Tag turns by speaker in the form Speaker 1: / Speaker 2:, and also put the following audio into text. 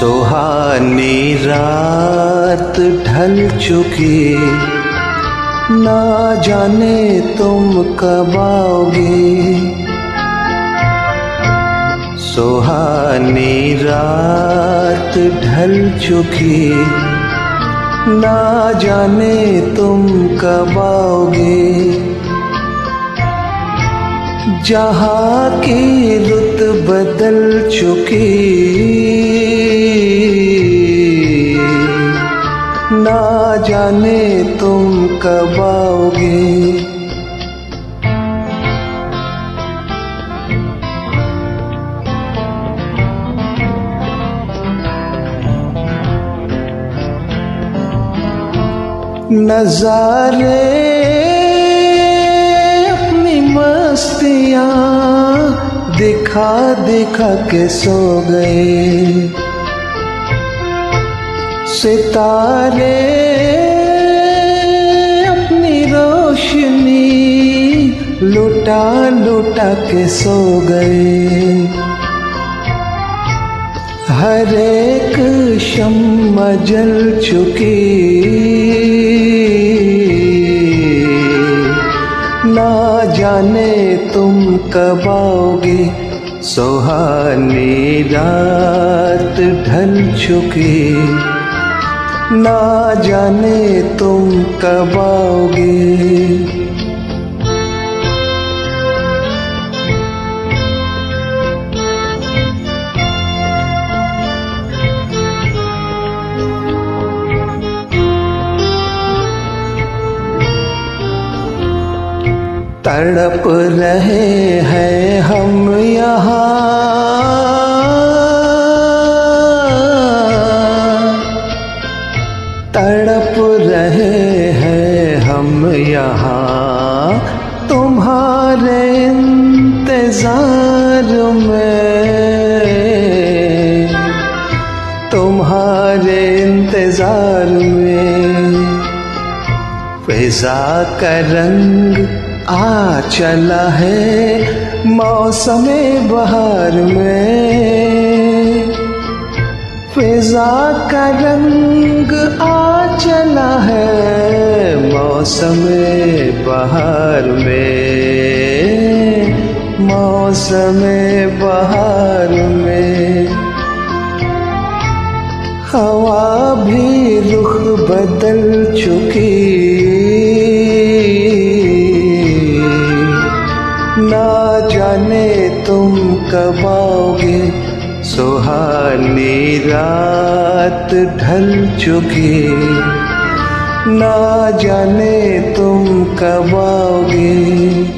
Speaker 1: सुहानी रात ढल चुकी। ना जाने तुम कब आओगे। सुहानी रात ढल चुकी। ना जाने तुम कब आओगे। जहाँ की रुत बदल चुकी। जाने तुम कब आओगे? नजारे अपनी मस्तियाँ दिखा दिखा के सो गए। सितारे लुटा लुटा के सो गए। हर एक शम्मा जल चुकी। ना जाने तुम कब आओगे, सुहानी रात ढल चुकी। ना जाने तुम कब आओगे तड़प रहे हैं हम यहाँ। तड़प रहे हैं हम यहाँ। तुम्हारे इंतज़ार में, तुम्हारे इंतज़ार में, फिजा का रंग आ चला है मौसम बहार में। फिजा का रंग आ चला है मौसम बहार में। मौसम बहार में। हवा भी रुख बदल चुकी ना जाने तुम कब आओगे? सुहानी रात ढल चुकी। ना जाने तुम कब आओगे?